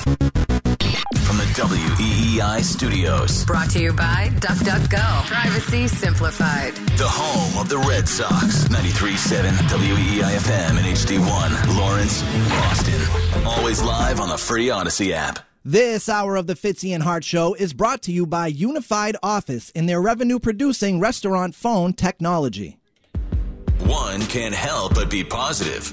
From the WEEI studios, Brought to you by DuckDuckGo. Privacy simplified. the home of the Red Sox, 93.7 WEEI FM and HD1, Lawrence, Boston. Always live on the free Audacy app. This hour of the Fitzy and Hart Show is brought to you by Unified Office in their revenue producing restaurant phone technology. One can't help but be positive.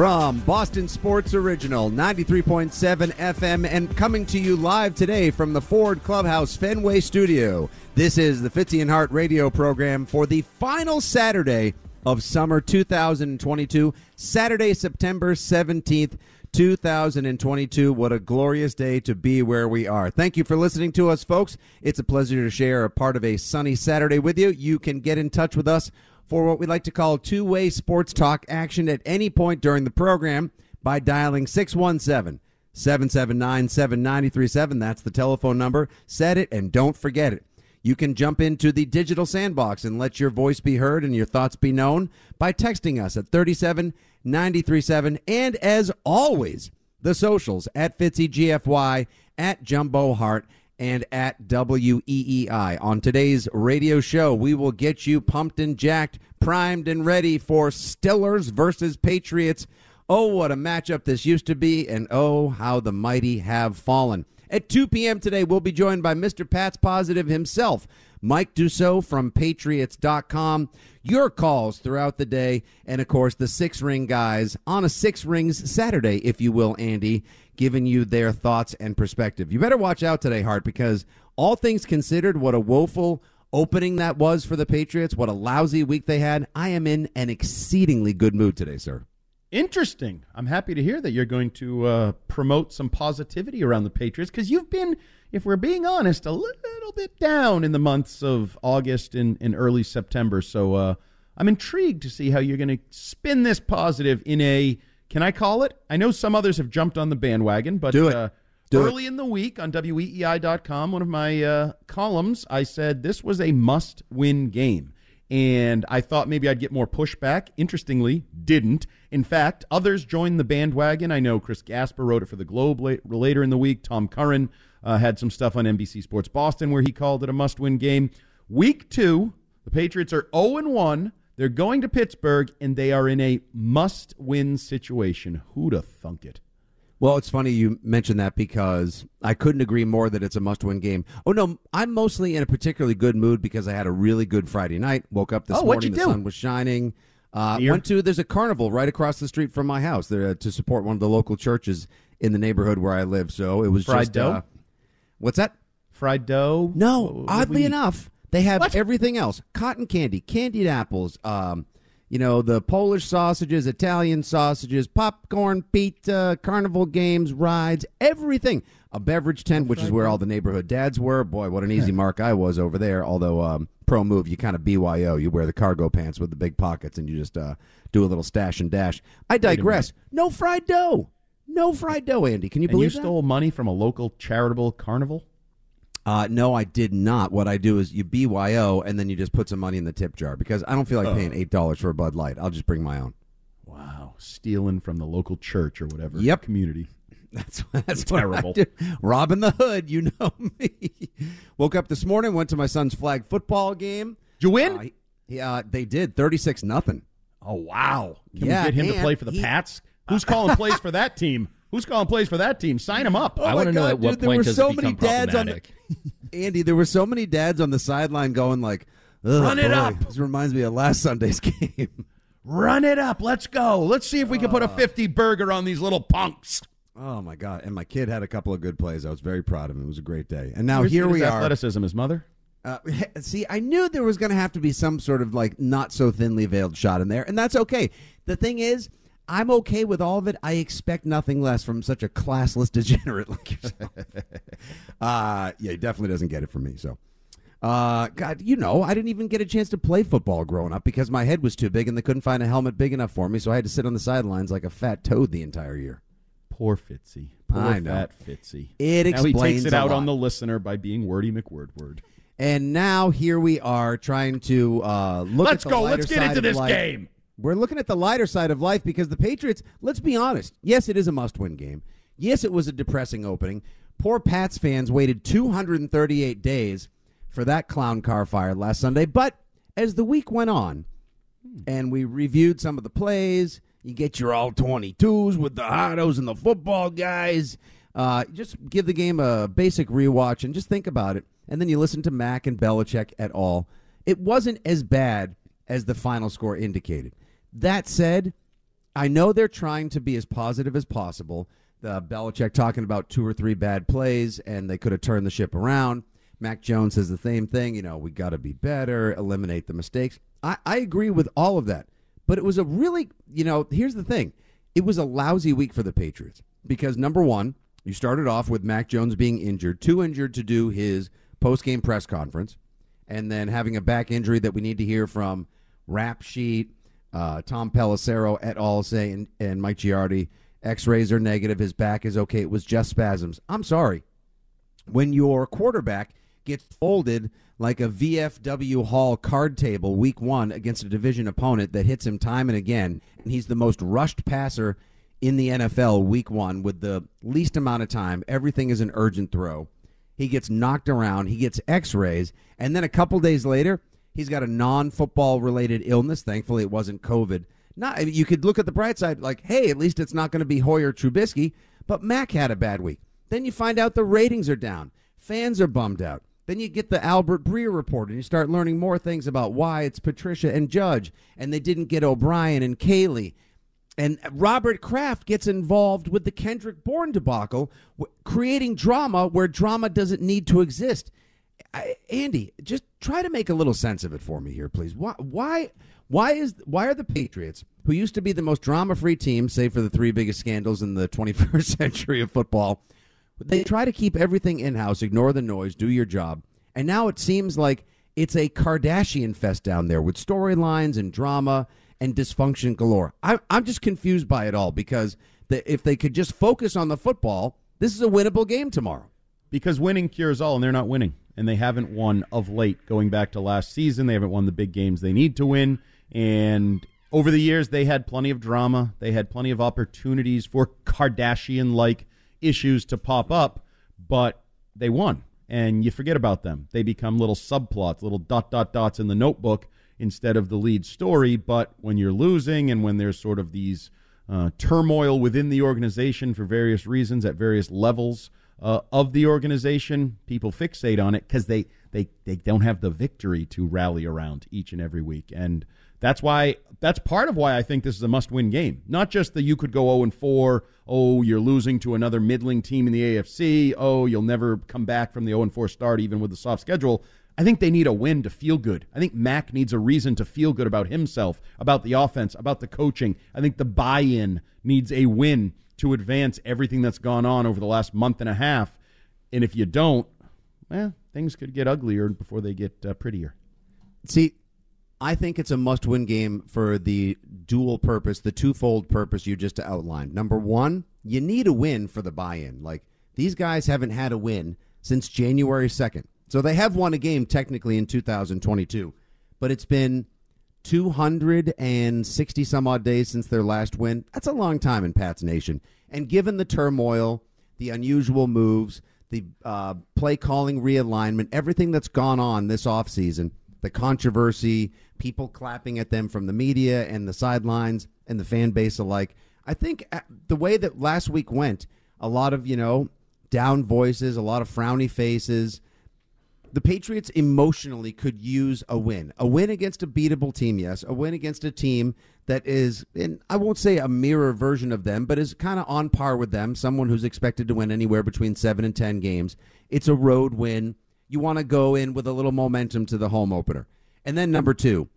From Boston Sports Original, 93.7 FM, and coming to you live today from the Ford Clubhouse Fenway Studio. This is the Fitzy and Hart radio program for the final Saturday of summer 2022, Saturday, September 17th. 2022. What a glorious day to be where we are. Thank you for listening to us, folks. It's a pleasure to share a part of a sunny Saturday with you. You can get in touch with us for what we like to call two way sports talk action at any point during the program by dialing 617 779 7937. That's the telephone number. Set it and don't forget it. You can jump into the digital sandbox and let your voice be heard and your thoughts be known by texting us at 37 937. And as always, the socials at FitzyGFY, at Jumbo Hart, and at WEEI. On today's radio show, we will get you pumped and jacked, primed and ready for Stillers versus Patriots. Oh, what a matchup this used to be, and oh, how the mighty have fallen. At 2 p.m. today, we'll be joined by Mr. Pat's Positive himself, Mike Dussault from Patriots.com. Your calls throughout the day, and of course, the Six Ring guys on a Six Rings Saturday, if you will, Andy, giving you their thoughts and perspective. You better watch out today, Hart, because all things considered, what a woeful opening that was for the Patriots, what a lousy week they had. I am in an exceedingly good mood today, sir. Interesting. I'm happy to hear that you're going to uh, promote some positivity around the Patriots because you've been, if we're being honest, a little bit down in the months of August and, and early September. So uh, I'm intrigued to see how you're going to spin this positive in a, can I call it? I know some others have jumped on the bandwagon, but Do it. Uh, Do early in the week on WEEI.com, one of my uh, columns, I said this was a must win game. And I thought maybe I'd get more pushback. Interestingly, didn't. In fact, others joined the bandwagon. I know Chris Gasper wrote it for the Globe la- later in the week. Tom Curran uh, had some stuff on NBC Sports Boston where he called it a must win game. Week two, the Patriots are 0 1. They're going to Pittsburgh, and they are in a must win situation. Who'd have thunk it? Well, it's funny you mentioned that because I couldn't agree more that it's a must win game. Oh, no, I'm mostly in a particularly good mood because I had a really good Friday night. Woke up this Oh, morning, the do? sun was shining. Uh, went to, there's a carnival right across the street from my house there to support one of the local churches in the neighborhood where I live. So it was Fried just. dough? Uh, what's that? Fried dough? No, oddly enough, they have What? everything else: cotton candy, candied apples, um, you know, the Polish sausages, Italian sausages, popcorn, pizza, carnival games, rides, everything. A beverage tent, which is where all the neighborhood dads were. Boy, what an easy mark I was over there. Although um, pro move. You kind of BYO. You wear the cargo pants with the big pockets, and you just uh, do a little stash and dash. I digress. No fried dough. No fried dough, Andy. Can you and believe you that? stole money from a local charitable carnival? Uh, no, I did not. What I do is you BYO, and then you just put some money in the tip jar because I don't feel like paying eight dollars for a Bud Light. I'll just bring my own. Wow, stealing from the local church or whatever. Yep. community. That's that's Terrible. What I do. Robbing the hood, you know me. Woke up this morning, went to my son's flag football game. Did you win? Uh, he- uh, they did thirty six nothing. oh wow! Can Yeah, we get him to and play for the he- Pats? Who's calling plays for that team? Who's calling plays for that team? Sign him up. Oh I my want to know God, at what dude, there point were does so it many become dads on the- Andy, there were so many dads on the sideline going like, "Ugh, Run it boy, up." This reminds me of last Sunday's game. Run it up. Let's go. Let's see if we can put a 50 burger on these little punks. oh my god! And my kid had a couple of good plays. I was very proud of him. It was a great day. And now Where's here his we are. Athleticism, his mother. Uh, see, I knew there was going to have to be some sort of like not so thinly veiled shot in there, and that's okay. The thing is, I'm okay with all of it. I expect nothing less from such a classless degenerate like yourself. uh, yeah, he definitely doesn't get it from me. So, uh, God, you know, I didn't even get a chance to play football growing up because my head was too big and they couldn't find a helmet big enough for me, so I had to sit on the sidelines like a fat toad the entire year. Poor Fitzy. Poor I know. fat Fitzy. It now he explains takes it out lot. on the listener by being wordy McWordword. And now here we are trying to uh, look. Let's at the go. Let's get into this life. game. We're looking at the lighter side of life because the Patriots. Let's be honest. Yes, it is a must-win game. Yes, it was a depressing opening. Poor Pats fans waited 238 days for that clown car fire last Sunday. But as the week went on, and we reviewed some of the plays. You get your all 22s with the hardos and the football guys. Uh, just give the game a basic rewatch and just think about it. And then you listen to Mac and Belichick at all. It wasn't as bad as the final score indicated. That said, I know they're trying to be as positive as possible. The Belichick talking about two or three bad plays, and they could have turned the ship around. Mac Jones says the same thing. You know, we got to be better, eliminate the mistakes. I, I agree with all of that. But it was a really, you know, here's the thing. It was a lousy week for the Patriots because number one, you started off with Mac Jones being injured, too injured to do his post game press conference, and then having a back injury that we need to hear from Rap Sheet, uh, Tom Pelissero et al. saying, and Mike Giardi, x rays are negative, his back is okay, it was just spasms. I'm sorry. When your quarterback gets folded like a VFW Hall card table week one against a division opponent that hits him time and again, and he's the most rushed passer in the NFL week one with the least amount of time. Everything is an urgent throw. He gets knocked around, he gets x rays, and then a couple days later, he's got a non football related illness. Thankfully, it wasn't COVID. Not, I mean, you could look at the bright side, like, hey, at least it's not going to be Hoyer Trubisky, but Mac had a bad week. Then you find out the ratings are down, fans are bummed out. Then you get the Albert Breer report, and you start learning more things about why it's Patricia and Judge, and they didn't get O'Brien and Caley. And Robert Kraft gets involved with the Kendrick Bourne debacle, creating drama where drama doesn't need to exist. I, Andy, just try to make a little sense of it for me here, please. Why, why, why is why are the Patriots, who used to be the most drama-free team, save for the three biggest scandals in the 21st century of football, they try to keep everything in-house, ignore the noise, do your job, and now it seems like it's a Kardashian fest down there with storylines and drama and dysfunction galore. I, I'm just confused by it all because the, if they could just focus on the football, this is a winnable game tomorrow. Because winning cures all, and they're not winning. And they haven't won of late. Going back to last season, they haven't won the big games they need to win. And over the years, they had plenty of drama. They had plenty of opportunities for Kardashian like issues to pop up, but they won. And you forget about them. They become little subplots, little dot, dot, dots in the notebook instead of the lead story. But when you're losing and when there's sort of these uh, turmoil within the organization for various reasons at various levels uh, of the organization, people fixate on it because they, they, they don't have the victory to rally around each and every week. And that's why that's part of why I think this is a must-win game. Not just that you could go 0 and 4, oh you're losing to another middling team in the AFC, oh you'll never come back from the 0 and 4 start even with the soft schedule. I think they need a win to feel good. I think Mac needs a reason to feel good about himself, about the offense, about the coaching. I think the buy-in needs a win to advance everything that's gone on over the last month and a half. And if you don't, well, things could get uglier before they get uh, prettier. See, I think it's a must win game for the dual purpose, the twofold purpose you just outlined. Number one, you need a win for the buy in. Like, these guys haven't had a win since January 2nd. So they have won a game technically in 2022, but it's been 260 some odd days since their last win. That's a long time in Pats Nation. And given the turmoil, the unusual moves, the uh, play calling realignment, everything that's gone on this offseason, the controversy, people clapping at them from the media and the sidelines and the fan base alike. I think uh, the way that last week went, a lot of, you know, down voices, a lot of frowny faces. The Patriots emotionally could use a win. A win against a beatable team, yes. A win against a team that is, and I won't say a mirror version of them, but is kind of on par with them. Someone who's expected to win anywhere between seven and 10 games. It's a road win. You want to go in with a little momentum to the home opener. And then number two,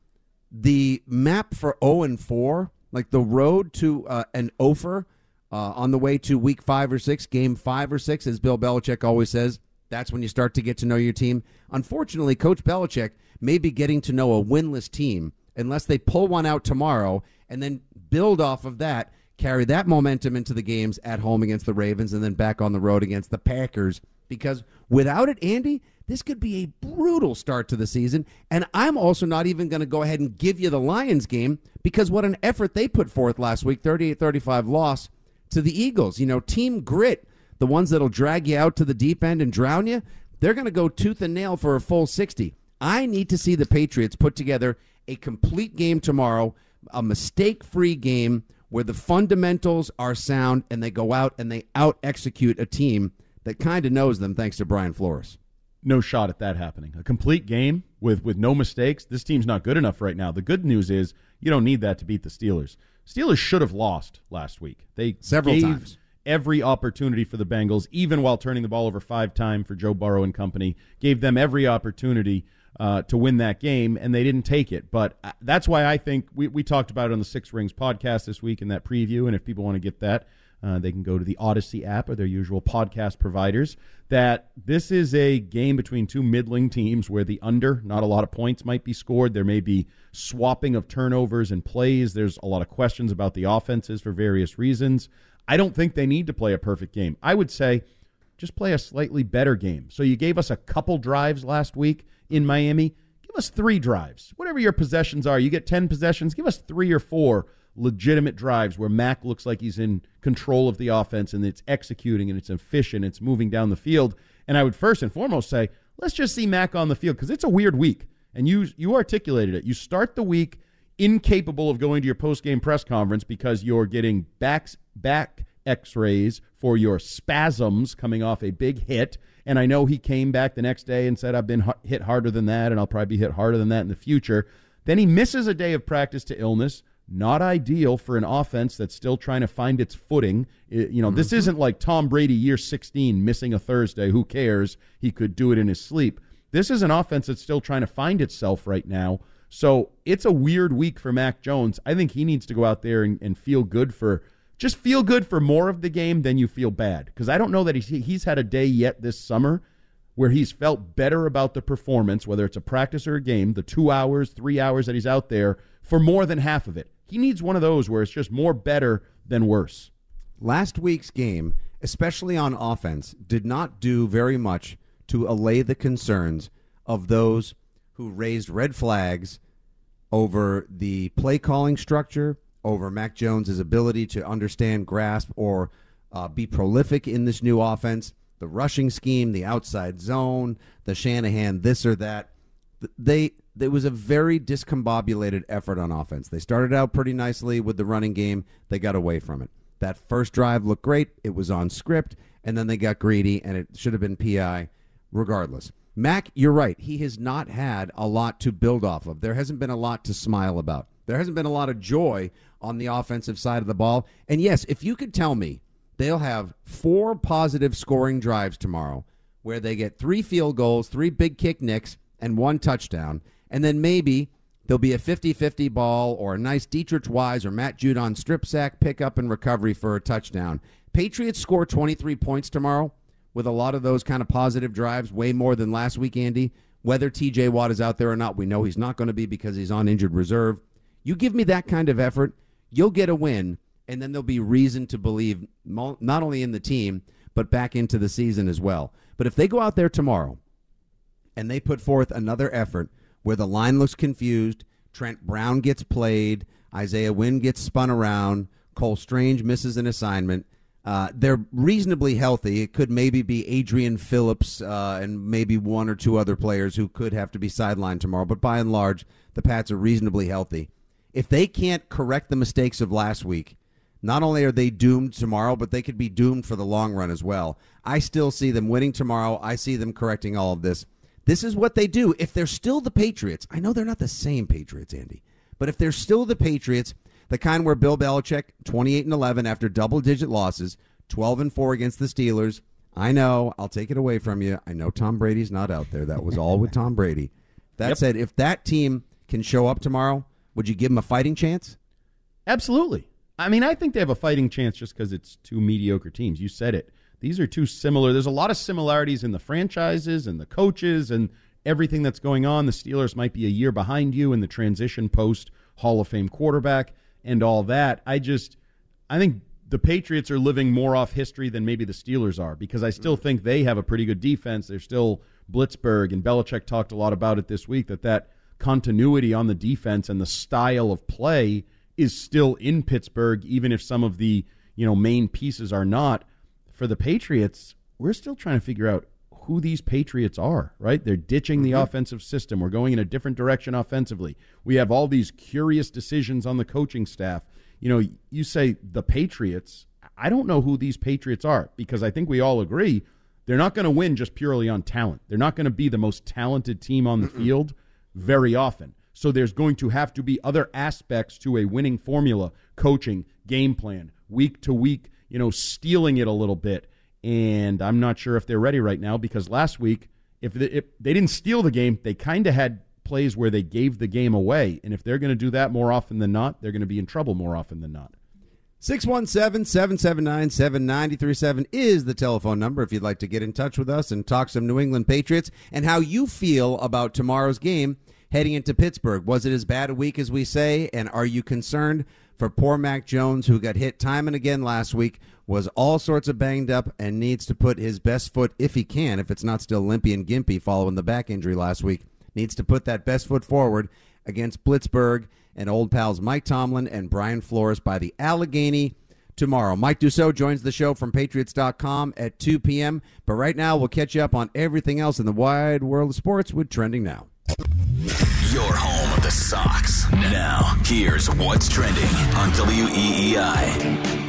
the map for 0 and 4, like the road to uh, an offer uh, on the way to week five or six, game five or six, as Bill Belichick always says, that's when you start to get to know your team. Unfortunately, Coach Belichick may be getting to know a winless team unless they pull one out tomorrow and then build off of that, carry that momentum into the games at home against the Ravens and then back on the road against the Packers. Because without it, Andy, this could be a brutal start to the season. And I'm also not even going to go ahead and give you the Lions game because what an effort they put forth last week 38 35 loss to the Eagles. You know, team grit, the ones that'll drag you out to the deep end and drown you, they're going to go tooth and nail for a full 60. I need to see the Patriots put together a complete game tomorrow, a mistake free game where the fundamentals are sound and they go out and they out execute a team that kind of knows them thanks to Brian Flores. No shot at that happening. A complete game with, with no mistakes. This team's not good enough right now. The good news is you don't need that to beat the Steelers. Steelers should have lost last week. They several gave times every opportunity for the Bengals, even while turning the ball over five times for Joe Burrow and company. Gave them every opportunity uh, to win that game, and they didn't take it. But uh, that's why I think we, we talked about it on the Six Rings podcast this week in that preview. And if people want to get that, uh, they can go to the Audacy app or their usual podcast providers. That this is a game between two middling teams where the under, not a lot of points might be scored. There may be swapping of turnovers and plays. There's a lot of questions about the offenses for various reasons. I don't think they need to play a perfect game. I would say just play a slightly better game. So you gave us a couple drives last week in Miami. Give us three drives. Whatever your possessions are, you get 10 possessions, give us three or four legitimate drives where Mac looks like he's in control of the offense and it's executing and it's efficient, it's moving down the field. And I would first and foremost say, let's just see Mac on the field because it's a weird week. And you you articulated it. You start the week incapable of going to your post game press conference because you're getting backs, back x-rays for your spasms coming off a big hit and i know he came back the next day and said i've been hit harder than that and i'll probably be hit harder than that in the future then he misses a day of practice to illness not ideal for an offense that's still trying to find its footing. It, you know, mm-hmm. this isn't like Tom Brady year 16 missing a Thursday. Who cares? He could do it in his sleep. This is an offense that's still trying to find itself right now. So it's a weird week for Mac Jones. I think he needs to go out there and, and feel good for just feel good for more of the game than you feel bad. Because I don't know that he's, he's had a day yet this summer where he's felt better about the performance, whether it's a practice or a game, the two hours, three hours that he's out there for more than half of it. He needs one of those where it's just more better than worse. Last week's game, especially on offense, did not do very much to allay the concerns of those who raised red flags over the play calling structure, over Mac Jones's ability to understand, grasp, or uh, be prolific in this new offense, the rushing scheme, the outside zone, the Shanahan this or that. They it was a very discombobulated effort on offense. They started out pretty nicely with the running game. They got away from it. That first drive looked great. It was on script, and then they got greedy, and it should have been PI regardless. Mac, you're right. He has not had a lot to build off of. There hasn't been a lot to smile about. There hasn't been a lot of joy on the offensive side of the ball. And yes, if you could tell me they'll have four positive scoring drives tomorrow where they get three field goals, three big kick nicks, and one touchdown, and then maybe there'll be a 50-50 ball or a nice Deatrich Wise or Matt Judon strip sack pickup and recovery for a touchdown. Patriots score 23 points tomorrow with a lot of those kind of positive drives, way more than last week, Andy. whether TJ Watt is out there or not. We know he's not going to be because he's on injured reserve. You give me that kind of effort, you'll get a win, and then there'll be reason to believe not only in the team, but back into the season as well. But if they go out there tomorrow and they put forth another effort where the line looks confused, Trent Brown gets played, Isaiah Wynn gets spun around, Cole Strange misses an assignment. Uh, they're reasonably healthy. It could maybe be Adrian Phillips uh, and maybe one or two other players who could have to be sidelined tomorrow. But by and large, the Pats are reasonably healthy. If they can't correct the mistakes of last week, not only are they doomed tomorrow, but they could be doomed for the long run as well. I still see them winning tomorrow. I see them correcting all of this. This is what they do. If they're still the Patriots, I know they're not the same Patriots, Andy, but if they're still the Patriots, the kind where Bill Belichick, 28 and 11 after double digit losses, 12 and 4 against the Steelers. I know, I'll take it away from you. I know Tom Brady's not out there. That was all with Tom Brady. That Yep. said, if that team can show up tomorrow, would you give them a fighting chance? Absolutely. I mean, I think they have a fighting chance just because it's two mediocre teams. You said it. These are two similar. There's a lot of similarities in the franchises and the coaches and everything that's going on. The Steelers might be a year behind you in the transition post Hall of Fame quarterback and all that. I just, I think the Patriots are living more off history than maybe the Steelers are because I still think they have a pretty good defense. They're still Blitzburgh, and Belichick talked a lot about it this week that that continuity on the defense and the style of play is still in Pittsburgh, even if some of the you know main pieces are not. For the Patriots, we're still trying to figure out who these Patriots are, right? They're ditching the mm-hmm. offensive system. We're going in a different direction offensively. We have all these curious decisions on the coaching staff. You know, you say the Patriots. I don't know who these Patriots are because I think we all agree they're not going to win just purely on talent. They're not going to be the most talented team on the field very often. So there's going to have to be other aspects to a winning formula, coaching, game plan, week to week, you know, stealing it a little bit. And I'm not sure if they're ready right now because last week, if they, if they didn't steal the game, they kind of had plays where they gave the game away. And if they're going to do that more often than not, they're going to be in trouble more often than not. 617 779 7937 is the telephone number if you'd like to get in touch with us and talk some New England Patriots and how you feel about tomorrow's game heading into Pittsburgh. Was it as bad a week as we say? And are you concerned for poor Mac Jones, who got hit time and again last week, was all sorts of banged up, and needs to put his best foot, if he can, if it's not still limpy and gimpy following the back injury last week, needs to put that best foot forward against Blitzburgh and old pals Mike Tomlin and Brian Flores by the Allegheny tomorrow. Mike Dussault joins the show from Patriots.com at 2 p.m. But right now, we'll catch you up on everything else in the wide world of sports with Trending Now. Your home of the Sox. Now, here's what's trending on WEEI.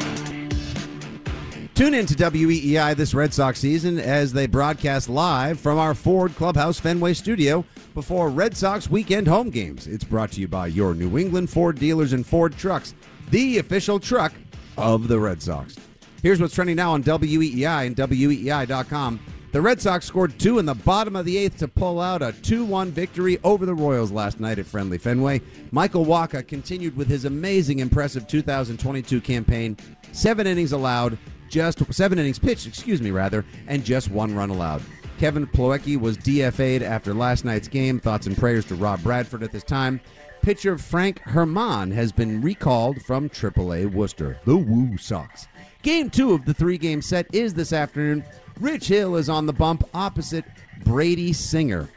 Tune in to WEEI this Red Sox season as they broadcast live from our Ford Clubhouse Fenway studio before Red Sox weekend home games. It's brought to you by your New England Ford dealers and Ford trucks, the official truck of the Red Sox. Here's what's trending now on WEEI and WEEI.com. The Red Sox scored two in the bottom of the eighth to pull out a 2 1 victory over the Royals last night at Friendly Fenway. Michael Wacha continued with his amazing, impressive 2022 campaign. Seven innings allowed, just seven innings pitched, excuse me, rather, and just one run allowed. Kevin Plawecki was DFA'd after last night's game. Thoughts and prayers to Rob Bradford at this time. Pitcher Frank German has been recalled from AAA Worcester. The Woo Sox. Game two of the three game set is this afternoon. Rich Hill is on the bump opposite Brady Singer.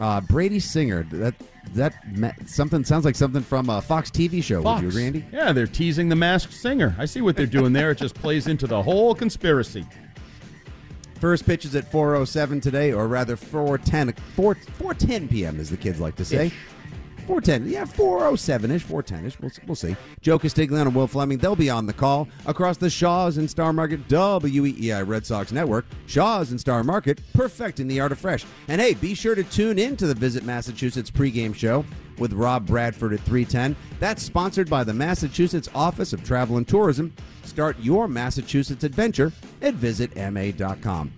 Uh, Brady Singer. That that something sounds like something from a Fox TV show. Fox. Would you agree, Andy? Yeah, they're teasing the masked singer. I see what they're doing there. It just plays into the whole conspiracy. First pitch is at 4:07 today, or rather 4:10 4 4:10 p.m. as the kids like to say. Ish. 410, yeah, 407 ish, 410 ish. We'll, we'll see. Joe Castiglione and Will Flemming, they'll be on the call across the Shaws and Star Market WEEI Red Sox Network. Shaws and Star Market, perfecting the art of fresh. And hey, be sure to tune in to the Visit Massachusetts pregame show with Rob Bradford at 310. That's sponsored by the Massachusetts Office of Travel and Tourism. Start your Massachusetts adventure at visitma.com.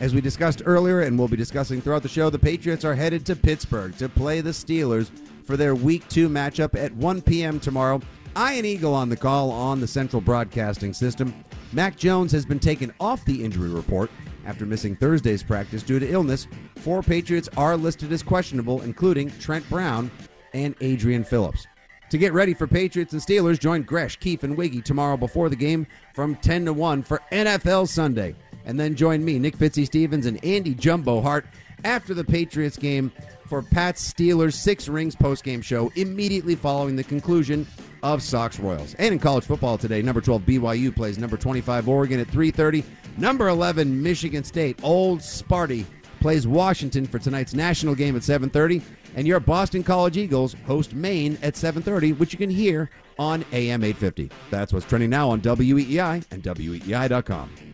As we discussed earlier and we'll be discussing throughout the show, the Patriots are headed to Pittsburgh to play the Steelers for their Week 2 matchup at 1 p.m. tomorrow. Ian Eagle on the call on the Central Broadcasting System. Mac Jones has been taken off the injury report after missing Thursday's practice due to illness. Four Patriots are listed as questionable, including Trent Brown and Adrian Phillips. To get ready for Patriots and Steelers, join Gresh, Keefe, and Wiggy tomorrow before the game from 10 to 1 for NFL Sunday. And then join me, Nick Fitzy Stevens, and Andy Jumbo Hart after the Patriots game for Pat's Steelers Six Rings postgame show immediately following the conclusion of Sox Royals. And in college football today, number 12 BYU plays number 25 Oregon at 3:30. Number 11 Michigan State Old Sparty plays Washington for tonight's national game at 7:30, and your Boston College Eagles host Maine at 7:30, which you can hear on AM 850. That's what's trending now on WEEI and weei.com.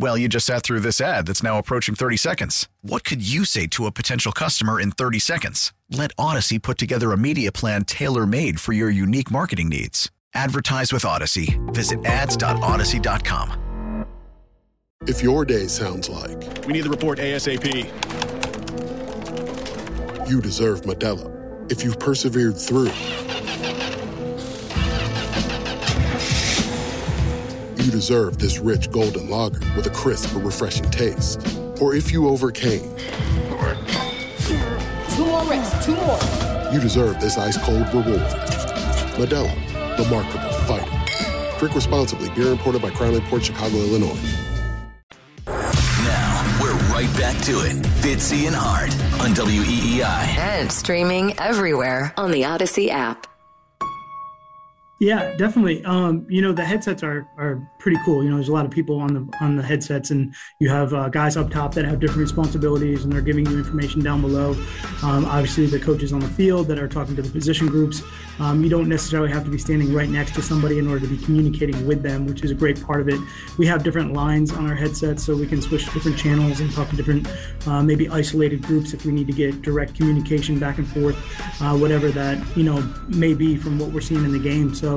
Well, you just sat through this ad that's now approaching 30 seconds. What could you say to a potential customer in 30 seconds? Let Audacy put together a media plan tailor made for your unique marketing needs. Advertise with Audacy. Visit ads.audacy.com. If your day sounds like We need the report ASAP. you deserve Modelo, if you've persevered through, you deserve this rich golden lager with a crisp but refreshing taste. Or if you overcame, Two more reps, two more. you deserve this ice cold reward. Modelo, the Markable Fighter. Drink responsibly. Beer imported by Crown Port Chicago, Illinois. Now, we're right back to it. Fitzy and Hart on WEEI. And streaming everywhere on the Audacy app. Yeah, definitely. Um, you know, the headsets are are pretty cool. You know, there's a lot of people on the on the headsets, and you have uh, guys up top that have different responsibilities, and they're giving you information down below. Um, obviously, the coaches on the field that are talking to the position groups. Um, you don't necessarily have to be standing right next to somebody in order to be communicating with them, which is a great part of it. We have different lines on our headsets, so we can switch to different channels and talk to different, uh, maybe isolated groups if we need to get direct communication back and forth, uh, whatever that you know may be from what we're seeing in the game. So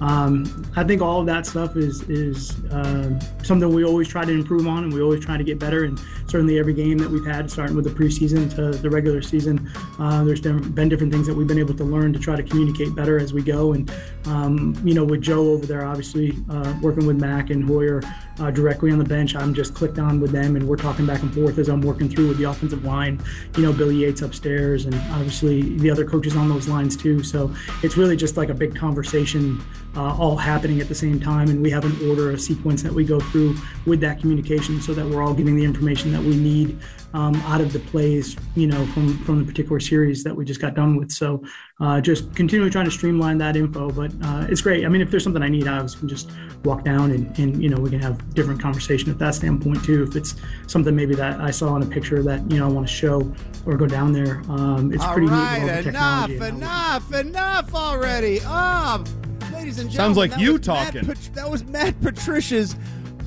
um, I think all of that stuff is is uh, something we always try to improve on, and we always try to get better. And certainly every game that we've had, starting with the preseason to the regular season, uh, there's been different things that we've been able to learn to try to communicate better as we go. And um, you know, with Joe over there, obviously uh, working with Mac and Hoyer uh, directly on the bench, I'm just clicked on with them, and we're talking back and forth as I'm working through with the offensive line. You know, Billy Yates upstairs, and obviously the other coaches on those lines too. So it's really just like a big conversation uh, all happening at the same time, and we have an order, a sequence that we go through with that communication, so that we're all getting the information that we need um, out of the plays, you know, from from the particular series that we just got done with. So uh, just continually trying to streamline that info, but uh, it's great. I mean, if there's something I need, I obviously can just walk down and, and you know we can have different conversation at that standpoint too. If it's something maybe that I saw in a picture that you know I want to show or go down there, um, it's All pretty right, neat. all enough, enough, enough already. Um, ladies and Sounds like you talking. Pat- that was Matt Patricia's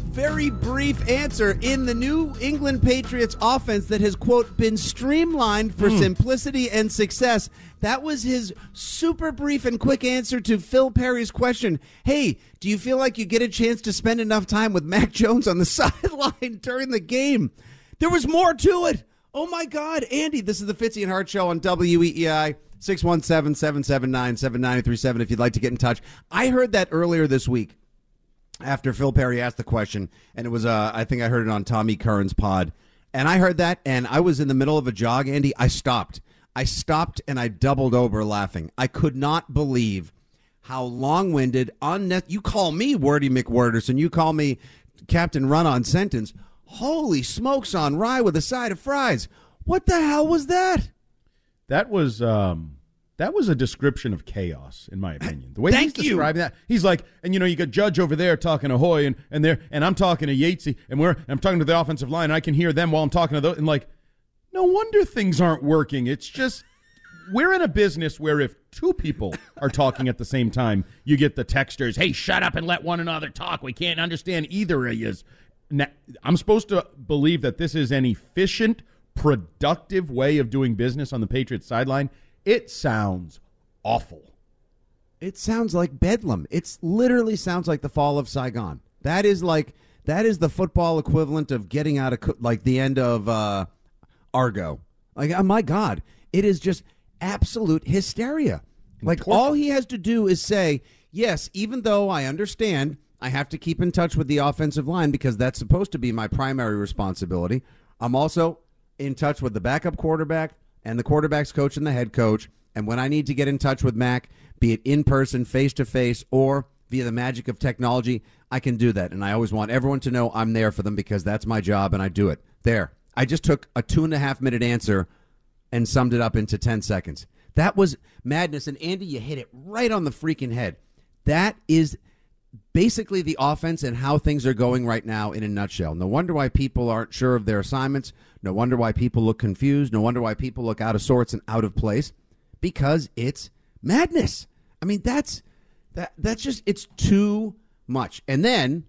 very brief answer in the New England Patriots offense that has quote been streamlined for Hmm. simplicity and success. That was his super brief and quick answer to Phil Perry's question. Hey, do you feel like you get a chance to spend enough time with Mac Jones on the sideline during the game? There was more to it. Oh my God, Andy, this is the Fitzy and Hart Show on WEEI. 617 779 7937 if you'd like to get in touch. I heard that earlier this week after Phil Perry asked the question, and it was, uh, I think I heard it on Tommy Curran's pod. And I heard that, and I was in the middle of a jog, Andy. I stopped. I stopped and I doubled over laughing. I could not believe how long winded, unne- you call me Wordy McWorderson, you call me Captain Run on Sentence. Holy smokes on rye with a side of fries. What the hell was that? That was um, That was a description of chaos, in my opinion. The way Thank he's you. describing that, he's like, and you know, you got Judge over there talking to Hoy, and and there, and I'm talking to Yatesy, and we're, and I'm talking to the offensive line, and I can hear them while I'm talking to those, and like, no wonder things aren't working. It's just we're in a business where if two people are talking at the same time, you get the texters, "Hey, shut up and let one another talk. We can't understand either of yous." Now, I'm supposed to believe that this is an efficient, productive way of doing business on the Patriots sideline. It sounds awful. It sounds like bedlam. It's literally sounds like the fall of Saigon. That is like that is the football equivalent of getting out of co- like the end of uh, Argo. Like oh my god, it is just absolute hysteria. Like all he has to do is say, "Yes, even though I understand I have to keep in touch with the offensive line because that's supposed to be my primary responsibility. I'm also in touch with the backup quarterback and the quarterback's coach and the head coach. And when I need to get in touch with Mac, be it in person, face to face, or via the magic of technology, I can do that. And I always want everyone to know I'm there for them because that's my job and I do it. There. I just took a two and a half minute answer and summed it up into 10 seconds. That was madness. And Andy, you hit it right on the freaking head. That is basically the offense and how things are going right now in a nutshell. No wonder why people aren't sure of their assignments. No wonder why people look confused. No wonder why people look out of sorts and out of place because it's madness. I mean, that's that that's just it's too much. And then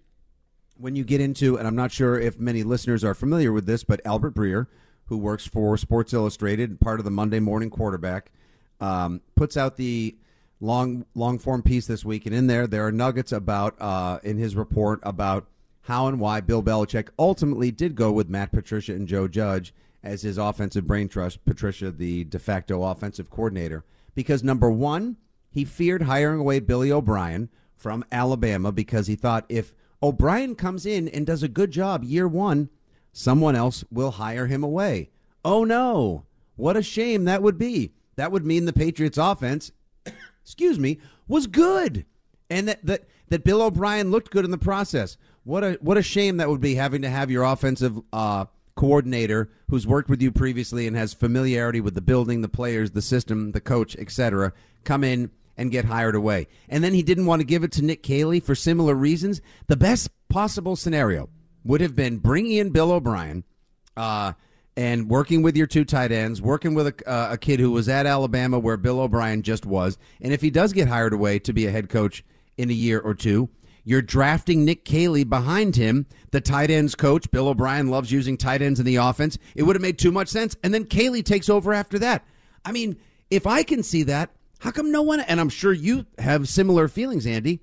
when you get into and I'm not sure if many listeners are familiar with this, but Albert Breer, who works for Sports Illustrated, and part of the Monday Morning Quarterback, um, puts out the long long form piece this week, and in there there are nuggets about uh, in his report about how and why Bill Belichick ultimately did go with Matt Patricia and Joe Judge as his offensive brain trust. Patricia, the de facto offensive coordinator, because number one, he feared hiring away Billy O'Brien from Alabama because he thought if O'Brien comes in and does a good job year one, someone else will hire him away. Oh no! What a shame that would be. That would mean the Patriots offense excuse me, was good, and that that that Bill O'Brien looked good in the process. What a what a shame that would be having to have your offensive uh, coordinator who's worked with you previously and has familiarity with the building, the players, the system, the coach, etc., come in and get hired away. And then he didn't want to give it to Nick Caley for similar reasons. The best possible scenario would have been bringing in Bill O'Brien. Uh, and working with your two tight ends, working with a, uh, a kid who was at Alabama where Bill O'Brien just was, and if he does get hired away to be a head coach in a year or two, you're drafting Nick Caley behind him, the tight ends coach. Bill O'Brien loves using tight ends in the offense. It would have made too much sense, and then Caley takes over after that. I mean, if I can see that, how come no one? And I'm sure you have similar feelings, Andy.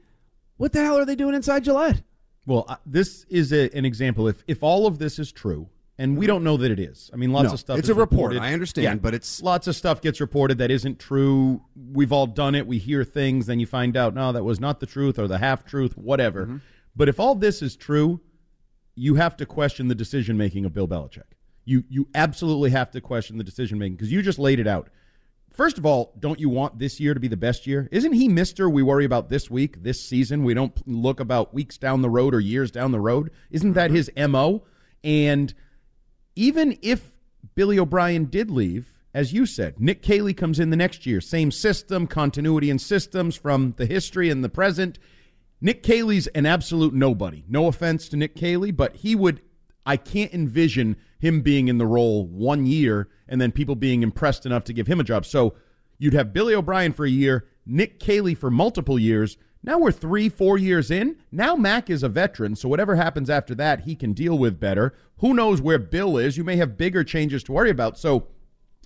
What the hell are they doing inside Gillette? Well, uh, this is a, an example. If if all of this is true, and we don't know that it is. I mean, lots No, of stuff. it's a report. reported. I understand, Yeah, but it's- lots of stuff gets reported that isn't true. We've all done it. We hear things, then you find out no, that was not the truth or the half truth, whatever. Mm-hmm. But if all this is true, you have to question the decision making of Bill Belichick. You you absolutely have to question the decision making because you just laid it out. First of all, don't you want this year to be the best year? Isn't he Mister? We worry about this week, this season. We don't look about weeks down the road or years down the road. Isn't that his mo? And even if Billy O'Brien did leave, as you said, Nick Caley comes in the next year. Same system, continuity in systems from the history and the present. Nick Caley's an absolute nobody. No offense to Nick Caley, but he would. I can't envision him being in the role one year and then people being impressed enough to give him a job. So you'd have Billy O'Brien for a year, Nick Caley for multiple years. Now we're three, four years in. Now Mac is a veteran, so whatever happens after that, he can deal with better. Who knows where Bill is? You may have bigger changes to worry about. So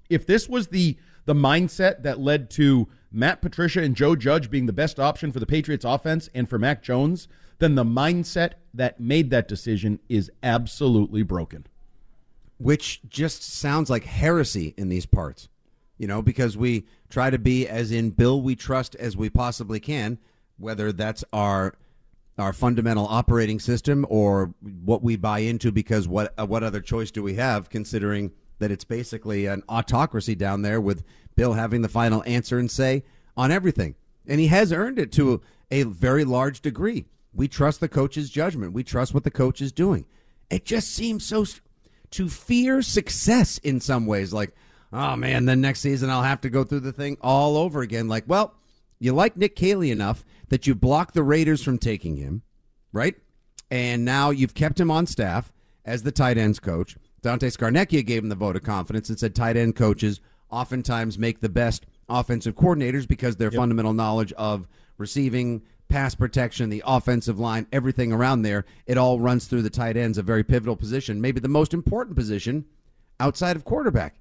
if this was the the mindset that led to Matt Patricia and Joe Judge being the best option for the Patriots offense and for Mac Jones, then the mindset that made that decision is absolutely broken. which just sounds like heresy in these parts. You know, because we try to be as in Bill we trust as we possibly can, whether that's our our fundamental operating system or what we buy into because what uh, what other choice do we have considering that it's basically an autocracy down there with Bill having the final answer and say on everything. And he has earned it to a very large degree. We trust the coach's judgment. We trust what the coach is doing. It just seems so to fear success in some ways like oh man, then next season I'll have to go through the thing all over again. Like, well, you like Nick Caley enough that you blocked the Raiders from taking him, right? And now you've kept him on staff as the tight ends coach. Dante Scarnecchia gave him the vote of confidence and said tight end coaches oftentimes make the best offensive coordinators because their yep. fundamental knowledge of receiving, pass protection, the offensive line, everything around there, it all runs through the tight ends, a very pivotal position, maybe the most important position outside of quarterback.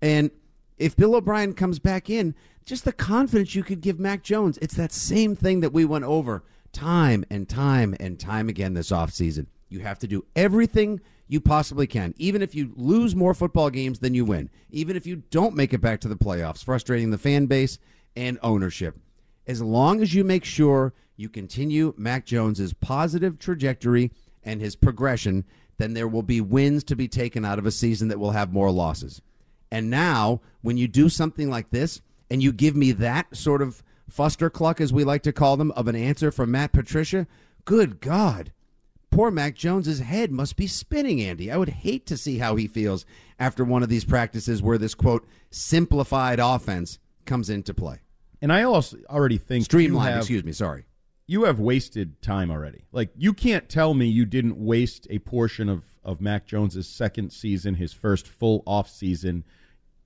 And if Bill O'Brien comes back in, just the confidence you could give Mac Jones, it's that same thing that we went over time and time and time again this offseason. You have to do everything you possibly can, even if you lose more football games than you win, even if you don't make it back to the playoffs, frustrating the fan base and ownership. As long as you make sure you continue Mac Jones's positive trajectory and his progression, then there will be wins to be taken out of a season that will have more losses. And now, when you do something like this and you give me that sort of fustercluck, as we like to call them, of an answer from Matt Patricia, good God. Poor Mac Jones's head must be spinning, Andy. I would hate to see how he feels after one of these practices where this quote simplified offense comes into play. And I also already think streamlined. Excuse me. Sorry you have wasted time already. Like you can't tell me you didn't waste a portion of of Mac Jones's second season, his first full off season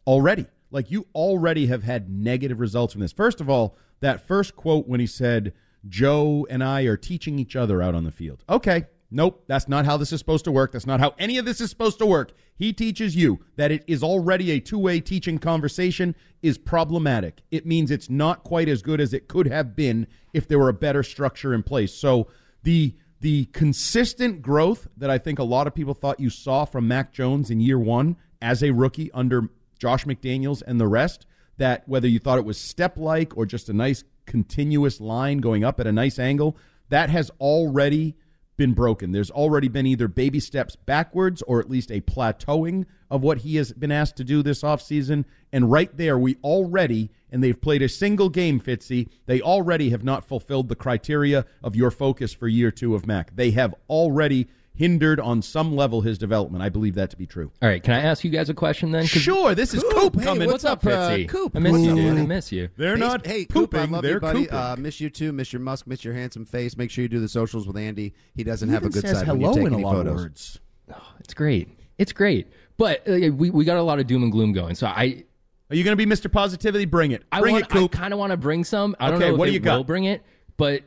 already. Like you already have had negative results from this. First of all, that first quote when he said Joe and I are teaching each other out on the field. Okay, Nope, that's not how this is supposed to work. That's not how any of this is supposed to work. He teaches you that it is already a two way teaching conversation is problematic. It means it's not quite as good as it could have been if there were a better structure in place. So the the consistent growth that I think a lot of people thought you saw from Mac Jones in year one as a rookie under Josh McDaniels and the rest, that whether you thought it was step like or just a nice continuous line going up at a nice angle, that has already been broken. There's already been either baby steps backwards or at least a plateauing of what he has been asked to do this offseason. And right there, we already, and they've played a single game, Fitzy, they already have not fulfilled the criteria of your focus for year two of Mac. They have already hindered on some level his development. I believe that to be true. All right, can I ask you guys a question then? Sure. This is Coop, Coop hey, coming. What's, what's up, uh, Coop? I miss you, dude. I miss you. They're hey, not. Hey, Coop, I love They're you, buddy. Uh, miss you too. Miss your Musk. Miss your handsome face. Make sure you do the socials with Andy. He doesn't he have a good says side hello when you take in any a lot photos. Of words. Oh, it's great. It's great. But uh, we we got a lot of doom and gloom going. So I. Are you going to be Mr. Positivity? Bring it. I want, it, Coop. I kind of want to bring some. I don't okay, know if what do you will got? bring it, but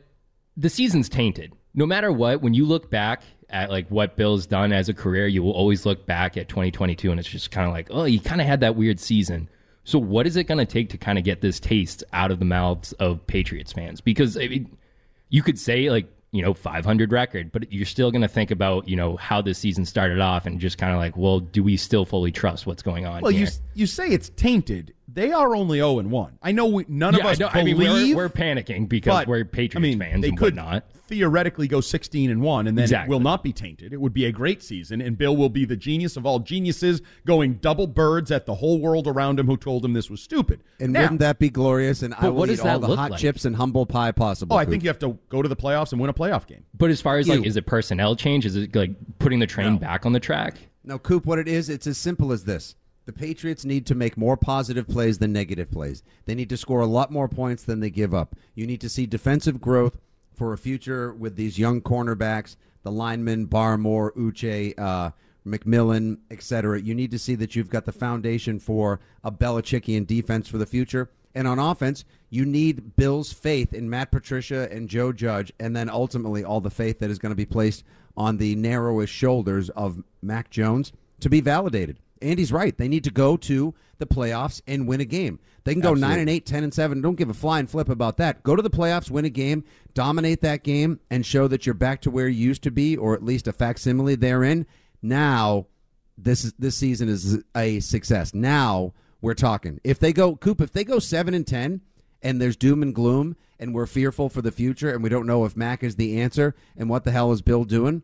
the season's tainted. No matter what, when you look back at like what Bill's done as a career, you will always look back at 2022 and it's just kind of like, oh, he kind of had that weird season. So what is it going to take to kind of get this taste out of the mouths of Patriots fans? Because I mean, you could say like you know 500 record, but you're still going to think about you know how this season started off and just kind of like, well, do we still fully trust what's going on? Well, here? you you say it's tainted. They are only 0 and 1. I know we, none yeah, of us I, know, believe. I mean, we're, we're panicking because but, we're Patriots I mean, fans they and could not theoretically go 16 and 1 and then Exactly. it will not be tainted. It would be a great season and Bill will be the genius of all geniuses going double birds at the whole world around him who told him this was stupid. And Now- wouldn't that be glorious? And I But will what eat does that all the hot like? chips and humble pie possible. Oh, I Coop. think you have to go to the playoffs and win a playoff game. But as far as You- like, is it personnel change? Is it like putting the train back on the track? No, Coop, what it is, it's as simple as this. The Patriots need to make more positive plays than negative plays. They need to score a lot more points than they give up. You need to see defensive growth for a future with these young cornerbacks, the linemen, Barmore, Uche, uh, McMillan, etc. You need to see that you've got the foundation for a Belichickian defense for the future. And on offense, you need Bill's faith in Matt Patricia and Joe Judge, and then ultimately all the faith that is going to be placed on the narrowest shoulders of Mac Jones to be validated. Andy's right. They need to go to the playoffs and win a game. They can go Absolutely. 9 and 8, 10 and 7. Don't give a flying flip about that. Go to the playoffs, win a game, dominate that game, and show that you're back to where you used to be, or at least a facsimile therein. Now, this is this season is a success. Now we're talking. If they go Coop, if they go seven and ten, and there's doom and gloom, and we're fearful for the future, and we don't know if Mac is the answer, and what the hell is Bill doing?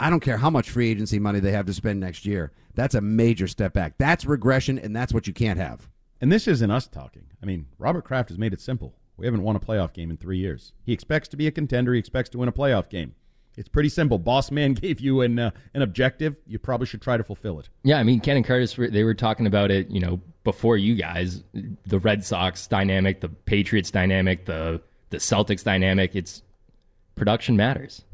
I don't care how much free agency money they have to spend next year. That's a major step back. That's regression, and that's what you can't have. And this isn't us talking. I mean, Robert Kraft has made it simple. We haven't won a playoff game in three years. He expects to be a contender. He expects to win a playoff game. It's pretty simple. Boss man gave you an uh, an objective. You probably should try to fulfill it. Yeah, I mean, Ken and Curtis, they were talking about it, you know, before you guys. The Red Sox dynamic, the Patriots dynamic, the the Celtics dynamic. It's production matters.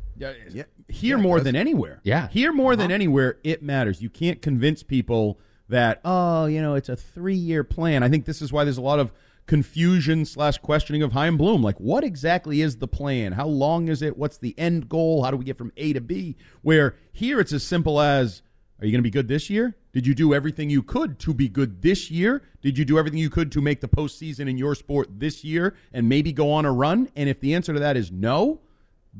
Yeah, here more than anywhere. Yeah. Here more than uh-huh. anywhere, it matters. You can't convince people that, oh, you know, it's a three year plan. I think this is why there's a lot of confusion slash questioning of Chaim Bloom. Like, what exactly is the plan? How long is it? What's the end goal? How do we get from A to B? Where here it's as simple as, are you going to be good this year? Did you do everything you could to be good this year? Did you do everything you could to make the postseason in your sport this year and maybe go on a run? And if the answer to that is no,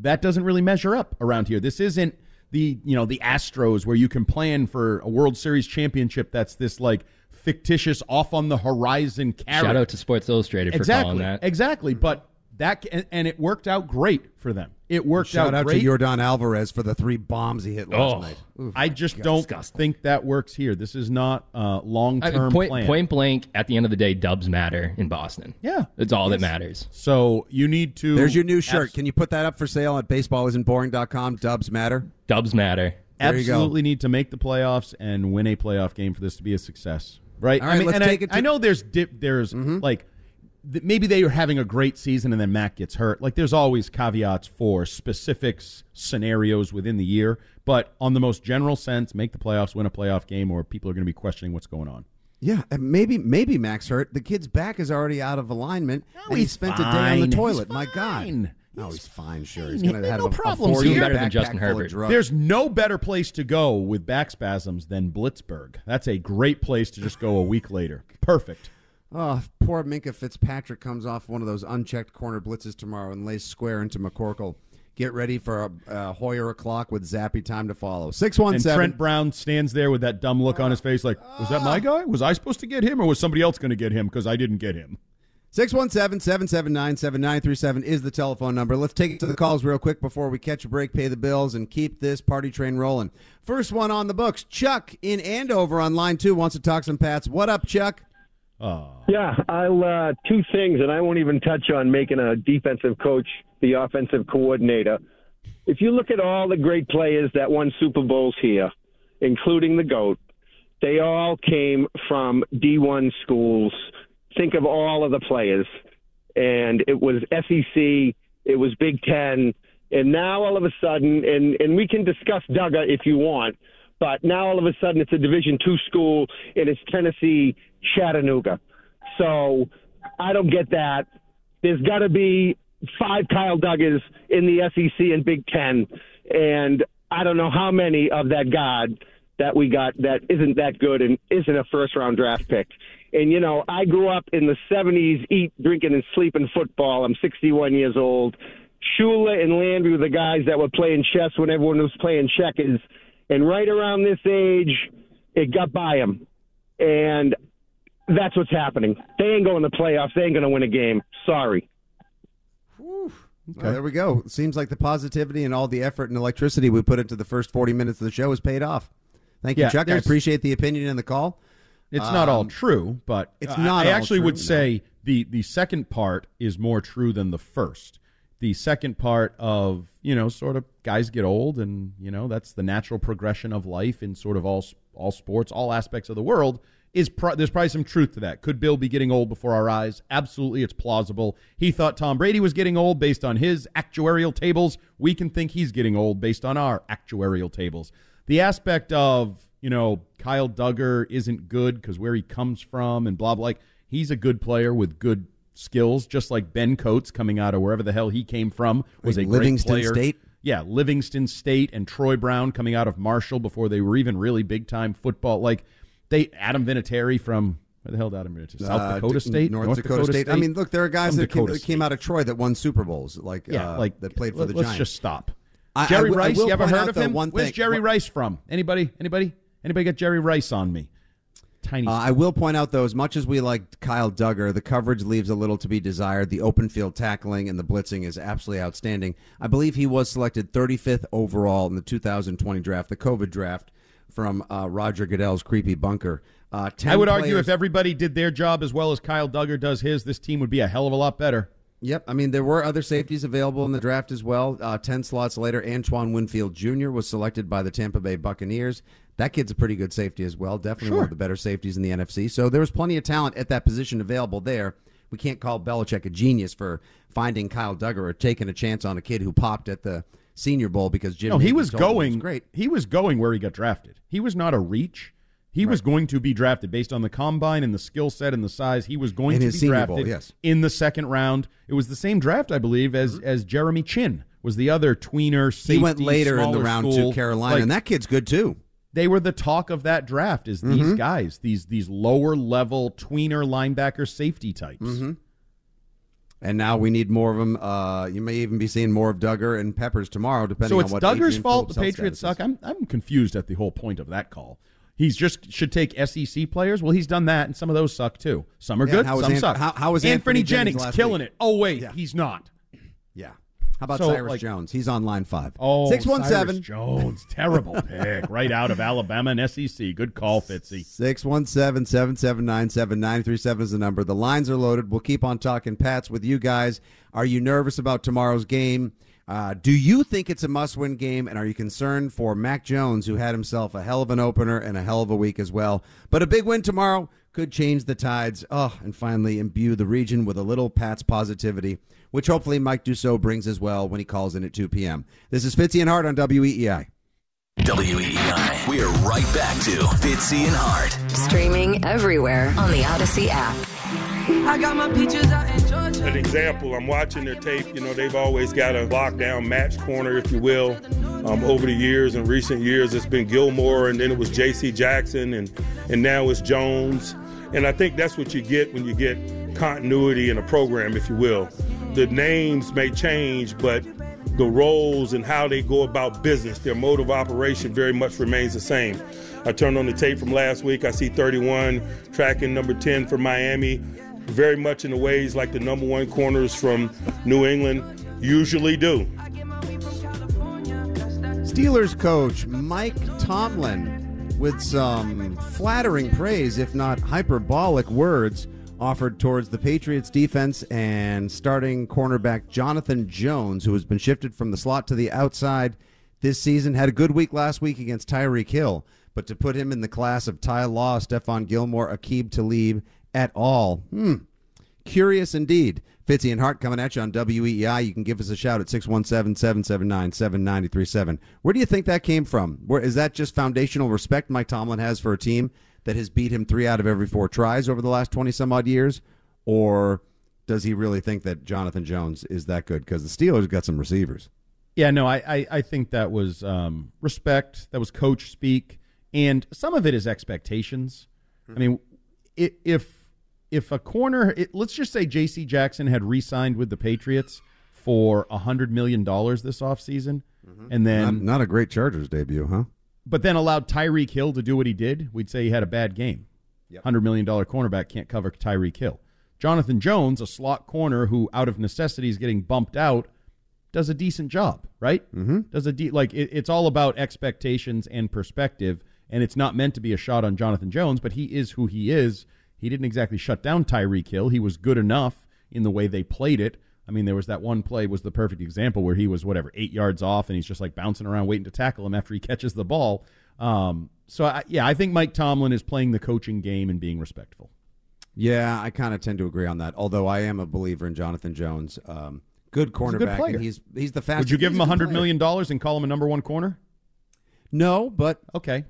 that doesn't really measure up around here. This isn't the you know the Astros where you can plan for a World Series championship that's this like fictitious off on the horizon carrot. Shout out to Sports Illustrated for exactly, calling that. Exactly, but that and, and it worked out great for them. It worked Shout out, out great. to Yordan Alvarez for the three bombs he hit last Oh, night. I just don't think that works here. This is not uh, long I mean, term point, plan. point blank, at the end of the day, dubs matter in Boston. Yeah. It's all that matters. So you need to. There's your new shirt. Can you put that up for sale at baseballisn'tboring.com? Dubs matter. Dubs matter. There absolutely need to make the playoffs and win a playoff game for this to be a success, right? All right, I mean, let's and take I, it to- I know there's dip, there's like th- maybe they are having a great season and then Mac gets hurt. Like there's always caveats for specific scenarios within the year, but on the most general sense, make the playoffs, win a playoff game, or people are going to be questioning what's going on. Yeah, maybe maybe Max hurt. The kid's back is already out of alignment. and he spent a day on fine. the toive My God. No, he's fine. Sure, he's going to have no a, problems a. Better than Justin Herbert. There's no better place to go with back spasms than Blitzburgh. That's a great place to just go a week later. Perfect. Oh, poor Minkah Fitzpatrick comes off one of those unchecked corner blitzes tomorrow and lays square into McCorkle. Get ready for a, a Hoyer o'clock with Zappe time to follow. Six one And. Trent Brown stands there with that dumb look on his face, like, was that my guy? Was I supposed to get him, or was somebody else going to get him because I didn't get him? 617-779-7937 is the telephone number. Let's take it to the calls real quick before we catch a break, pay the bills, and keep this party train rolling. First one on the books. Chuck in Andover on line two wants to talk some Pats. What up, Chuck? Yeah, I'll uh, two things, and I won't even touch on making a defensive coach the offensive coordinator. If you look at all the great players that won Super Bowls here, including the GOAT, they all came from D1 schools. Think of all of the players. And it was SEC, it was Big Ten, and now all of a sudden, and, and we can discuss Dugger if you want, but now all of a sudden it's a Division two school and it's Tennessee Chattanooga. So I don't get that. There's got to be five Kyle Duggers in the SEC and Big Ten, and I don't know how many of that God that we got that isn't that good and isn't a first round draft pick. And you know, I grew up in the '70s, eat, drinking, and sleeping football. I'm 61 years old. Shula and Landry were the guys that were playing chess when everyone was playing checkers. And right around this age, it got by them. And that's what's happening. They ain't going to the playoffs. They ain't going to win a game. Sorry. Well, there we go. Seems like the positivity and all the effort and electricity we put into the first 40 minutes of the show has paid off. Thank you, Yeah, Chuck. I appreciate the opinion and the call. It's not all Um, true, but it's not I, all actually true, would no. say the the second part is more true than the first. The second part of you know, sort of guys get old, and you know that's the natural progression of life in sort of all all sports, all aspects of the world. Is pro- there's probably some truth to that? Could Bill be getting old before our eyes? Absolutely, it's plausible. He thought Tom Brady was getting old based on his actuarial tables. We can think he's getting old based on our actuarial tables. The aspect of you know Kyle Dugger isn't good because where he comes from and blah blah. Like he's a good player with good skills, just like Ben Coates coming out of wherever the hell he came from was Like a great Livingston. State? Yeah, Livingston State and Troy Brown coming out of Marshall before they were even really big time football. Like they Adam Vinatieri from where the hell did Adam Vinatieri? South Uh, Dakota State, North, Dakota, State. I mean, look, there are guys that came, that came out of Troy that won Super Bowls, like Yeah, uh, like that played for let- the let's Giants. just stop. I- Jerry Rice, you ever heard of him? one Where's thing. Jerry What- Rice from? Anybody? Anybody? Anybody got Jerry Rice on me? Tiny. Uh, I will point out, though, as much as we like Kyle Dugger, the coverage leaves a little to be desired. The open field tackling and the blitzing is absolutely outstanding. I believe he was selected 35th overall in the 2020 draft, the COVID draft, from uh, Roger Goodell's creepy bunker. Uh, I would argue if everybody did their job as well as Kyle Dugger does his, this team would be a hell of a lot better. Yep. I mean, there were other safeties available in the draft as well. Uh, 10 slots later, Antoine Winfield Jr. was selected by the Tampa Bay Buccaneers. That kid's a pretty good safety as well. Definitely Sure. one of the better safeties in the NFC. So there was plenty of talent at that position available there. We can't call Belichick a genius for finding Kyle Dugger or taking a chance on a kid who popped at the Senior Bowl because Jim. No, he was told him it going great. He was going where he got drafted. He was not a reach. He was going to be drafted based on the combine and the skill set and the size. He was going In to be Senior Bowl, drafted yes. in the second round. It was the same draft, I believe, as as Jeremy Chinn was the other tweener. Safety, He went later in the round school. to Carolina, Like, and that kid's good too. they were the talk of that draft. Is these Mhm. guys these these lower level tweener linebacker safety types? Mm-hmm. And now we need more of them. Uh, you may even be seeing more of Dugger and Peppers tomorrow, depending So on what. So it's Dugger's Adrian fault the Phillips' Patriots suck. I'm I'm confused at the whole point of that call. He's just should take SEC players. Well, he's done that, and some of those suck too. Some are Yeah, good, some suck. how- how was Anthony, Anthony Jennings Jennings killing week? it? Oh wait, Yeah. he's not. Yeah. How about So, Cyrus like- Jones? He's on line five. Oh, six one seven Cyrus Jones, terrible pick, right out of Alabama and SEC. Good call, Fitzy. 617 779 7937 is the number. The lines are loaded. We'll keep on talking Pats with you guys. Are you nervous about tomorrow's game? Uh, do you think it's a must win game? And are you concerned for Mac Jones, who had himself a hell of an opener and a hell of a week as well? But a big win tomorrow could change the tides. Oh, and finally imbue the region with a little Pats positivity, which hopefully Mike Dussault brings as well when he calls in at 2 p.m. This is Fitzy and Hart on WEEI. WEEI. We are right back to Fitzy and Hart. Streaming everywhere on the Audacy app. I got my peaches out in Georgia. An example, I'm watching their tape. You know, they've always got a lockdown match corner, if you will. Um, over the years, in recent years, it's been Gilmore, and then it was J.C. Jackson, and and now it's Jones. And I think that's what you get when you get continuity in a program, if you will. The names may change, but the roles and how they go about business, their mode of operation very much remains the same. I turned on the tape from last week. I see 31 tracking number 10 for Miami, very much in the ways like the number one corners from New England usually do. Steelers coach Mike Tomlin with some flattering praise, if not hyperbolic words, offered towards the Patriots defense and starting cornerback Jonathan Jones, who has been shifted from the slot to the outside this season. Had a good week last week against Tyreek Hill, but to put him in the class of Ty Law, Stephon Gilmore, Aqib Talib at all, hmm, Curious indeed. Fitzy and Hart coming at you on WEEI. You can give us a shout at 617 779 7937. Where do you think that came from? Where Is that just foundational respect Mike Tomlin has for a team that has beat him three out of every four tries over the last 20 some odd years? Or does he really think that Jonathan Jones is that good? Because the Steelers got some receivers. Yeah, no, I, I, I think that was um, respect. That was coach speak, and some of it is expectations. I mean, if if a corner, it, let's just say J.C. Jackson had re-signed with the Patriots for a hundred million dollars this offseason, and then not, not a great Chargers debut, huh? but then allowed Tyreek Hill to do what he did, we'd say he had a bad game. Hundred million dollar cornerback can't cover Tyreek Hill. Jonathan Jones, a slot corner who, out of necessity, is getting bumped out, does a decent job, right? Mm-hmm. Does a de- like it, it's all about expectations and perspective, and it's not meant to be a shot on Jonathan Jones, but he is who he is. He didn't exactly shut down Tyreek Hill. He was good enough in the way they played it. I mean, there was that one play was the perfect example where he was whatever eight yards off, and he's just like bouncing around waiting to tackle him after he catches the ball. Um, so I, yeah, I think Mike Tomlin is playing the coaching game and being respectful. Yeah, I kind of tend to agree on that. Although I am a believer in Jonathan Jones. Um, good He's cornerback. good and he's he's the fastest. Would you give him a hundred million dollars and call him a number one corner? No, but okay,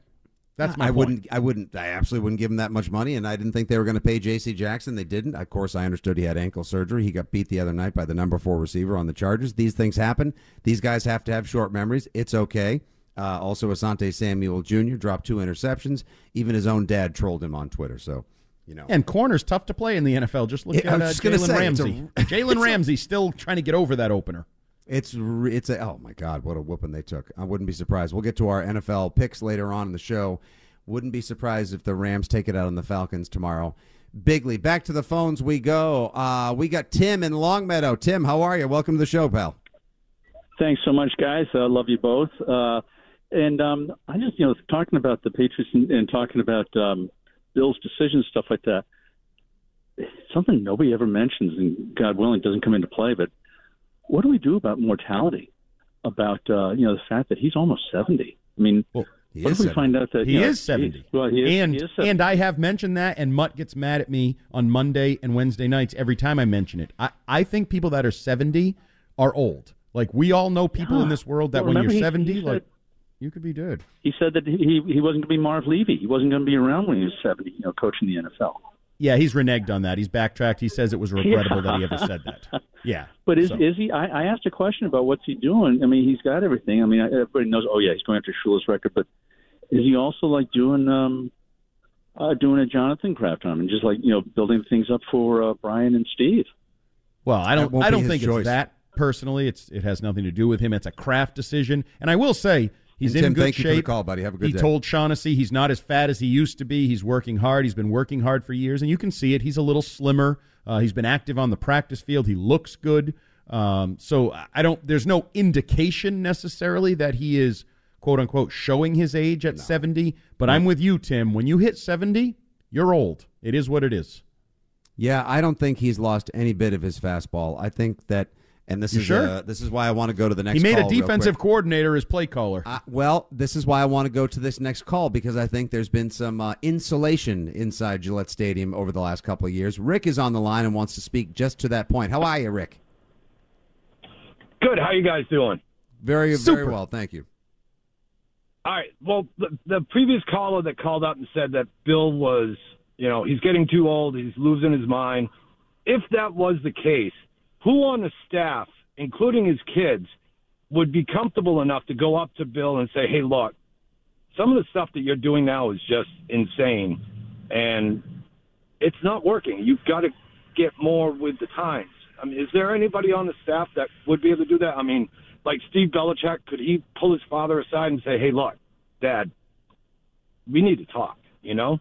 that's my I point. wouldn't. I wouldn't. I absolutely wouldn't give him that much money, and I didn't think they were going to pay J.C. Jackson. They didn't. Of course, I understood he had ankle surgery. He got beat the other night by the number four receiver on the Chargers. These things happen. These guys have to have short memories. It's okay. Uh, also, Asante Samuel Jr. dropped two interceptions. Even his own dad trolled him on Twitter. So, you know, And corner's tough to play in the NFL. Just look Yeah, at uh, Jalen a- Ramsey. Jalen Ramsey still trying to get over that opener. It's it's a oh my god, what a whooping they took. I wouldn't be surprised. We'll get to our NFL picks later on in the show. Wouldn't be surprised if the Rams take it out on the Falcons tomorrow. Bigly, back to the phones we go. Uh, we got Tim in Longmeadow. Tim, how are you? Welcome to the show, pal. Thanks so much, guys. I love you both. Uh, and um, I just, you know, talking about the Patriots and, and talking about um, Bill's decisions, stuff like that. something nobody ever mentions, and God willing doesn't come into play. But what do we do about mortality? About uh, you know the fact that he's almost seventy. I mean, well, what if we 70. find out that he you know, is 70 he- well, he is, and he is 70. and I have mentioned that and Mutt gets mad at me on Monday and Wednesday nights every time I mention it I, I think people that are 70 are old like we all know people in this world that Well, when you're he- 70 he said- like you could be dead he said that he he wasn't going to be Marv Levy. He wasn't going to be around when he was seventy. You know, coaching the NFL. Yeah he's reneged on that he's backtracked he says it was regrettable that he ever said that yeah But is so- is he? I, I asked a question about what's he doing. I mean, he's got everything. I mean, everybody knows. Oh yeah, he's going after Shula's record, but is he also like doing um uh doing a Jonathan Kraft on him and just like you know building things up for uh, Brian and Steve? Well, I don't. I don't think choice. it's that personally. It's it has nothing to do with him. It's a Kraft decision, and I will say he's And in Tim, good thank you shape. for the call, buddy. Have a good he day. told Shaughnessy he's not as fat as he used to be. He's working hard. He's been working hard for years, and you can see it. He's a little slimmer. Uh, he's been active on the practice field. He looks good. Um, so I don't. There's no indication necessarily that he is quote unquote showing his age at 70. But I'm with you, Tim. When you hit 70, you're old. It is what it is. Yeah, I don't think he's lost any bit of his fastball. I think that, and this You is sure? uh, this is why I want to go to the next. Call. He made a call real defensive coordinator his play caller. Uh, well, this is why I want to go to this next call because I think there's been some uh, insulation inside Gillette Stadium over the last couple of years. Rick is on the line and wants to speak just to that point. How are you, Rick? Good. How you guys doing? Very, very well, thank you. All right. Well, the, the previous caller that called up and said that Bill was, you know, he's getting too old, he's losing his mind. If that was the case, who on the staff, including his kids, would be comfortable enough to go up to Bill and say, "Hey, look, some of the stuff that you're doing now is just insane, and it's not working. You've got to get more with the times." I mean, is there anybody on the staff that would be able to do that? I mean, like Steve Belichick, could he pull his father aside and say, "Hey, look, Dad, we need to talk," you know?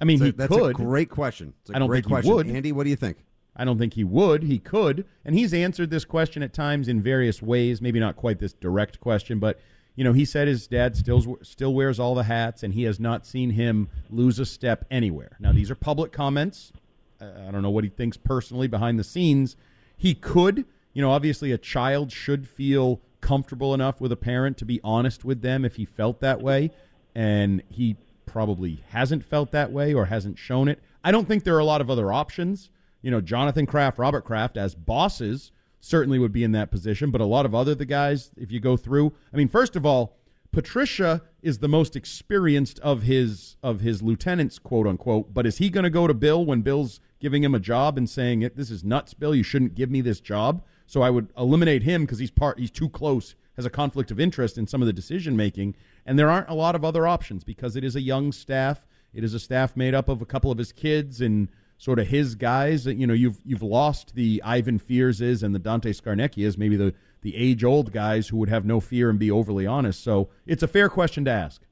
I mean, So he that's could. a great question. It's a I don't great think question. he would. Andy, what do you think? I don't think he would. He could, and he's answered this question at times in various ways. Maybe not quite this direct question, but you know, he said his dad still still wears all the hats, and he has not seen him lose a step anywhere. Now, these are public comments. I don't know what he thinks personally behind the scenes. He could, you know, obviously a child should feel comfortable enough with a parent to be honest with them if he felt that way, and he probably hasn't felt that way or hasn't shown it. I don't think there are a lot of other options. You know, Jonathan Kraft, Robert Kraft, as bosses, certainly would be in that position, but a lot of other the guys, if you go through, I mean, first of all, Patricia is the most experienced of his of his lieutenants, quote unquote. But is he going to go to Bill when Bill's giving him a job and saying, "This is nuts, Bill. You shouldn't give me this job"? So I would eliminate him because he's part. He's too close. Has a conflict of interest in some of the decision making, and there aren't a lot of other options because it is a young staff. It is a staff made up of a couple of his kids and sort of his guys. You know, you've you've lost the Ivan Fearses and the Dante Scarnecchias, maybe the the age old guys who would have no fear and be overly honest. So it's a fair question to ask.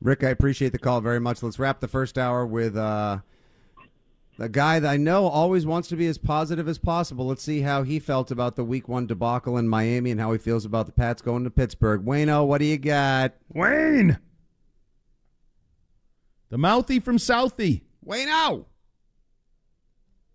Rick, I appreciate the call very much. Let's wrap the first hour with uh, a guy that I know always wants to be as positive as possible. Let's see how he felt about the Week One debacle in Miami and how he feels about the Pats going to Pittsburgh. Wayno, what do you got? Wayne, the mouthy from Southie, Wayno.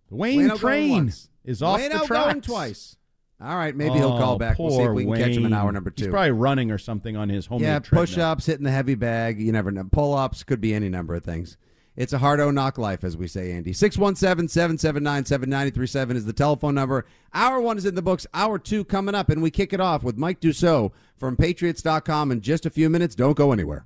the Wayne Wayno train is off Wayno the tracks. going twice. All right, maybe he'll oh, call Oh, back. We'll see if we can catch him in hour number two. He's probably running or something on his home. yeah, push ups, hitting the heavy bag. You never know. Pull ups could be any number of things. It's a hard O knock life, as we say, Andy. 617 779 7937 is the telephone number. Hour one is in the books. Hour two coming up, and we kick it off with Mike Dussault from Patriots.com in just a few minutes. Don't go anywhere.